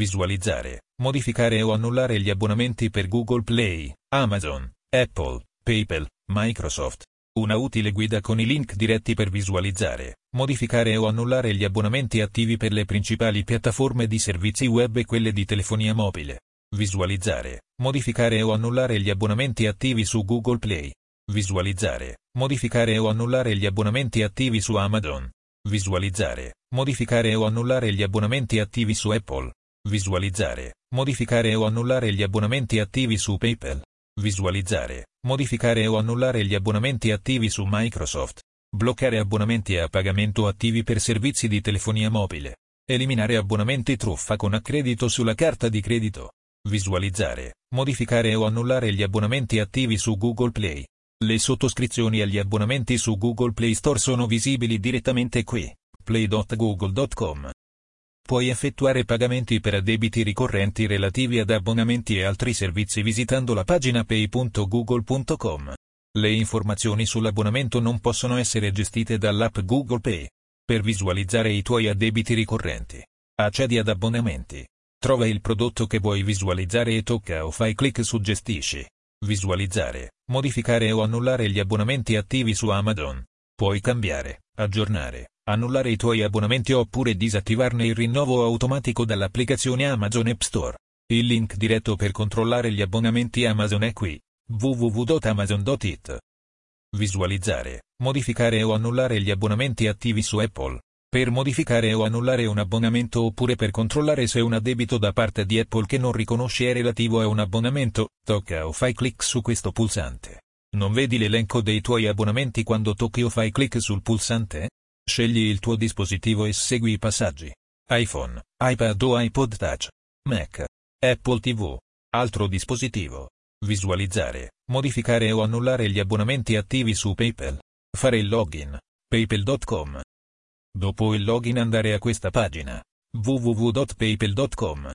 Visualizzare, modificare o annullare gli abbonamenti per Google Play, Amazon, Apple, PayPal, Microsoft. Una utile guida con i link diretti per visualizzare, modificare o annullare gli abbonamenti attivi per le principali piattaforme di servizi web e quelle di telefonia mobile. Visualizzare, modificare o annullare gli abbonamenti attivi su Google Play. Visualizzare, modificare o annullare gli abbonamenti attivi su Amazon. Visualizzare, modificare o annullare gli abbonamenti attivi su Apple. Visualizzare, modificare o annullare gli abbonamenti attivi su PayPal. Visualizzare, modificare o annullare gli abbonamenti attivi su Microsoft. Bloccare abbonamenti a pagamento attivi per servizi di telefonia mobile. Eliminare abbonamenti truffa con accredito sulla carta di credito. Visualizzare, modificare o annullare gli abbonamenti attivi su Google Play. Le sottoscrizioni agli abbonamenti su Google Play Store sono visibili direttamente qui. play.google.com Puoi effettuare pagamenti per addebiti ricorrenti relativi ad abbonamenti e altri servizi visitando la pagina pay.google.com. Le informazioni sull'abbonamento non possono essere gestite dall'app Google Pay. Per visualizzare i tuoi addebiti ricorrenti, accedi ad abbonamenti. Trova il prodotto che vuoi visualizzare e tocca o fai clic su Gestisci. Visualizzare, modificare o annullare gli abbonamenti attivi su Amazon. Puoi cambiare, aggiornare, annullare i tuoi abbonamenti oppure disattivarne il rinnovo automatico dall'applicazione Amazon App Store. Il link diretto per controllare gli abbonamenti Amazon è qui, www.amazon.it. Visualizzare, modificare o annullare gli abbonamenti attivi su Apple. Per modificare o annullare un abbonamento oppure per controllare se un addebito da parte di Apple che non riconosce è relativo a un abbonamento, tocca o fai clic su questo pulsante. Non vedi l'elenco dei tuoi abbonamenti quando tocchi o fai clic sul pulsante? Scegli il tuo dispositivo e segui i passaggi. iPhone, iPad o iPod Touch. Mac. Apple TV. Altro dispositivo. Visualizzare, modificare o annullare gli abbonamenti attivi su PayPal. Fare il login. PayPal.com. Dopo il login andare a questa pagina. www.paypal.com.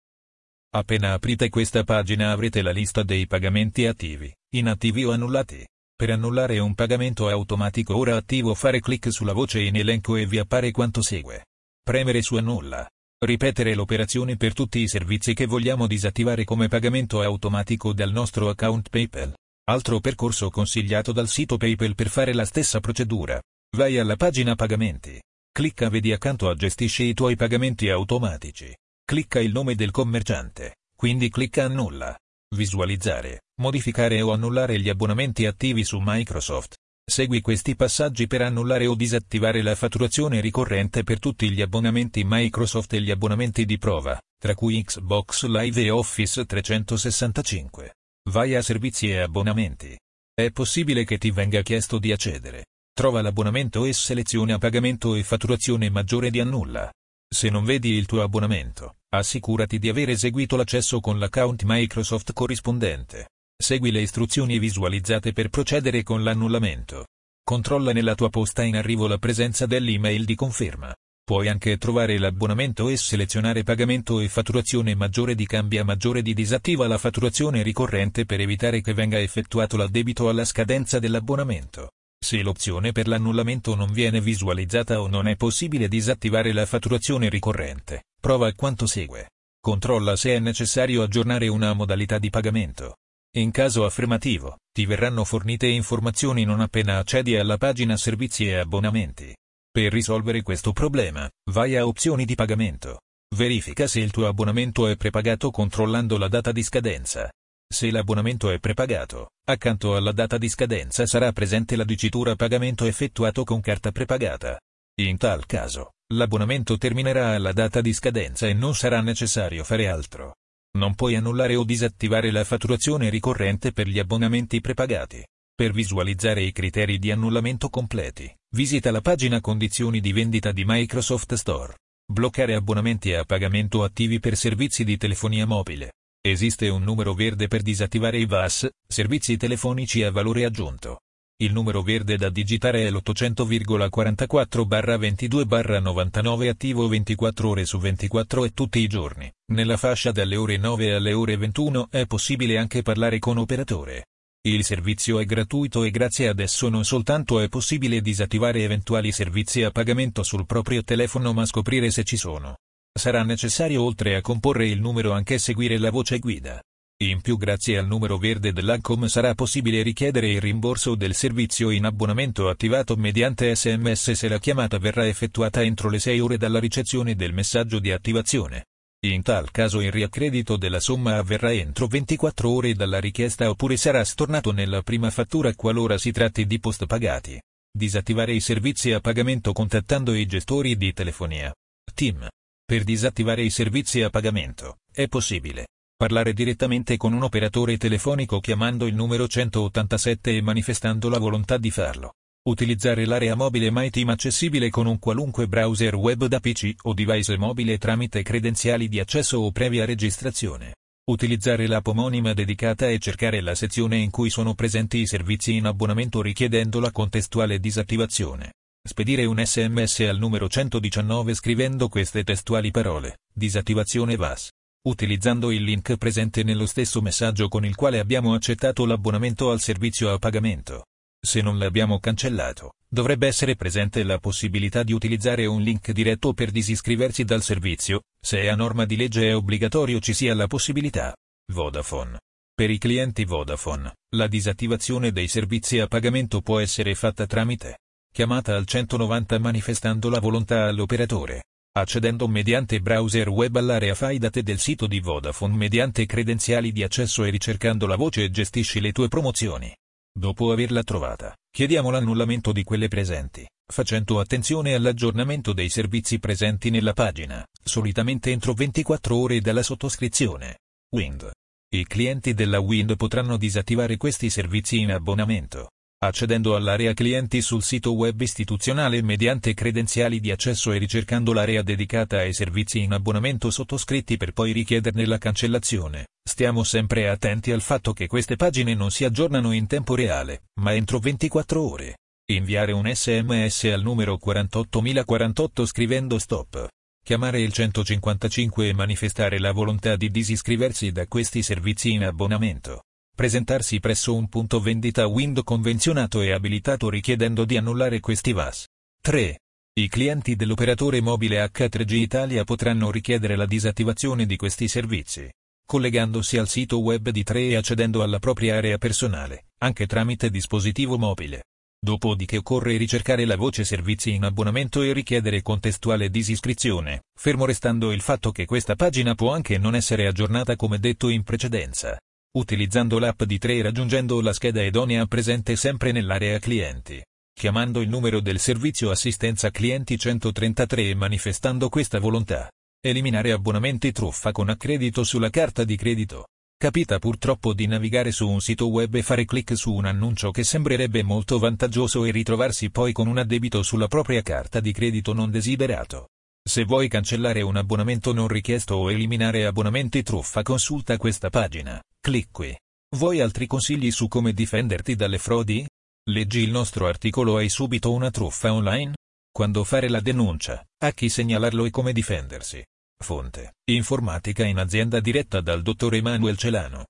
Appena aprite questa pagina avrete la lista dei pagamenti attivi, inattivi o annullati. Per annullare un pagamento automatico ora attivo fare clic sulla voce in elenco e vi appare quanto segue. Premere su annulla. Ripetere l'operazione per tutti i servizi che vogliamo disattivare come pagamento automatico dal nostro account PayPal. Altro percorso consigliato dal sito PayPal per fare la stessa procedura. Vai alla pagina pagamenti. Clicca vedi accanto a gestisci i tuoi pagamenti automatici. Clicca il nome del commerciante, quindi clicca annulla. Visualizzare, modificare o annullare gli abbonamenti attivi su Microsoft. Segui questi passaggi per annullare o disattivare la fatturazione ricorrente per tutti gli abbonamenti Microsoft e gli abbonamenti di prova, tra cui Xbox Live e Office 365. Vai a servizi e abbonamenti. È possibile che ti venga chiesto di accedere. Trova l'abbonamento e seleziona pagamento e fatturazione maggiore di annulla. Se non vedi il tuo abbonamento, assicurati di aver eseguito l'accesso con l'account Microsoft corrispondente. Segui le istruzioni visualizzate per procedere con l'annullamento. Controlla nella tua posta in arrivo la presenza dell'email di conferma. Puoi anche trovare l'abbonamento e selezionare pagamento e fatturazione maggiore di cambia maggiore di disattiva la fatturazione ricorrente per evitare che venga effettuato l'addebito alla scadenza dell'abbonamento. Se l'opzione per l'annullamento non viene visualizzata o non è possibile disattivare la fatturazione ricorrente, prova quanto segue. Controlla se è necessario aggiornare una modalità di pagamento. In caso affermativo, ti verranno fornite informazioni non appena accedi alla pagina Servizi e abbonamenti. Per risolvere questo problema, vai a Opzioni di pagamento. Verifica se il tuo abbonamento è prepagato controllando la data di scadenza. Se l'abbonamento è prepagato, accanto alla data di scadenza sarà presente la dicitura pagamento effettuato con carta prepagata. In tal caso, l'abbonamento terminerà alla data di scadenza e non sarà necessario fare altro. Non puoi annullare o disattivare la fatturazione ricorrente per gli abbonamenti prepagati. Per visualizzare i criteri di annullamento completi, visita la pagina Condizioni di vendita di Microsoft Store. Bloccare abbonamenti a pagamento attivi per servizi di telefonia mobile. Esiste un numero verde per disattivare i VAS, servizi telefonici a valore aggiunto. Il numero verde da digitare è l'800,44-22-99 attivo 24 ore su 24 e tutti i giorni. Nella fascia dalle ore 9 alle ore 21 è possibile anche parlare con operatore. Il servizio è gratuito e grazie ad esso non soltanto è possibile disattivare eventuali servizi a pagamento sul proprio telefono ma scoprire se ci sono Sarà necessario oltre a comporre il numero anche seguire la voce guida. In più grazie al numero verde dell'ANCOM sarà possibile richiedere il rimborso del servizio in abbonamento attivato mediante SMS se la chiamata verrà effettuata entro le 6 ore dalla ricezione del messaggio di attivazione. In tal caso il riaccredito della somma avverrà entro 24 ore dalla richiesta oppure sarà stornato nella prima fattura qualora si tratti di post pagati. Disattivare i servizi a pagamento contattando i gestori di telefonia. Team. Per disattivare i servizi a pagamento, è possibile parlare direttamente con un operatore telefonico chiamando il numero 187 e manifestando la volontà di farlo. Utilizzare l'area mobile MyTeam accessibile con un qualunque browser web da PC o device mobile tramite credenziali di accesso o previa registrazione. Utilizzare l'app omonima dedicata e cercare la sezione in cui sono presenti i servizi in abbonamento richiedendo la contestuale disattivazione. Spedire un sms al numero 119 scrivendo queste testuali parole. Disattivazione VAS. Utilizzando il link presente nello stesso messaggio con il quale abbiamo accettato l'abbonamento al servizio a pagamento. Se non l'abbiamo cancellato, dovrebbe essere presente la possibilità di utilizzare un link diretto per disiscriversi dal servizio, se è a norma di legge è obbligatorio ci sia la possibilità. Vodafone. Per i clienti Vodafone, la disattivazione dei servizi a pagamento può essere fatta tramite chiamata al 190 manifestando la volontà all'operatore, accedendo mediante browser web all'area fai da te del sito di Vodafone mediante credenziali di accesso e ricercando la voce gestisci le tue promozioni. Dopo averla trovata, chiediamo l'annullamento di quelle presenti, facendo attenzione all'aggiornamento dei servizi presenti nella pagina, solitamente entro 24 ore dalla sottoscrizione. Wind. I clienti della Wind potranno disattivare questi servizi in abbonamento, accedendo all'area clienti sul sito web istituzionale mediante credenziali di accesso e ricercando l'area dedicata ai servizi in abbonamento sottoscritti per poi richiederne la cancellazione. Stiamo sempre attenti al fatto che queste pagine non si aggiornano in tempo reale, ma entro 24 ore. Inviare un sms al numero 48048 scrivendo stop. Chiamare il 155 e manifestare la volontà di disiscriversi da questi servizi in abbonamento presentarsi presso un punto vendita Wind convenzionato e abilitato richiedendo di annullare questi VAS. 3. I clienti dell'operatore mobile H3G Italia potranno richiedere la disattivazione di questi servizi, collegandosi al sito web di 3 e accedendo alla propria area personale, anche tramite dispositivo mobile. Dopodiché occorre ricercare la voce servizi in abbonamento e richiedere contestuale disiscrizione, fermo restando il fatto che questa pagina può anche non essere aggiornata come detto in precedenza utilizzando l'app di 3 raggiungendo la scheda idonea presente sempre nell'area clienti, chiamando il numero del servizio assistenza clienti 133 e manifestando questa volontà. Eliminare abbonamenti truffa con accredito sulla carta di credito. Capita purtroppo di navigare su un sito web e fare clic su un annuncio che sembrerebbe molto vantaggioso e ritrovarsi poi con un addebito sulla propria carta di credito non desiderato. Se vuoi cancellare un abbonamento non richiesto o eliminare abbonamenti truffa consulta questa pagina. Clic qui. Vuoi altri consigli su come difenderti dalle frodi? Leggi il nostro articolo Hai subito una truffa online? Quando fare la denuncia, a chi segnalarlo e come difendersi. Fonte. Informatica in azienda diretta dal dottor Emanuel Celano.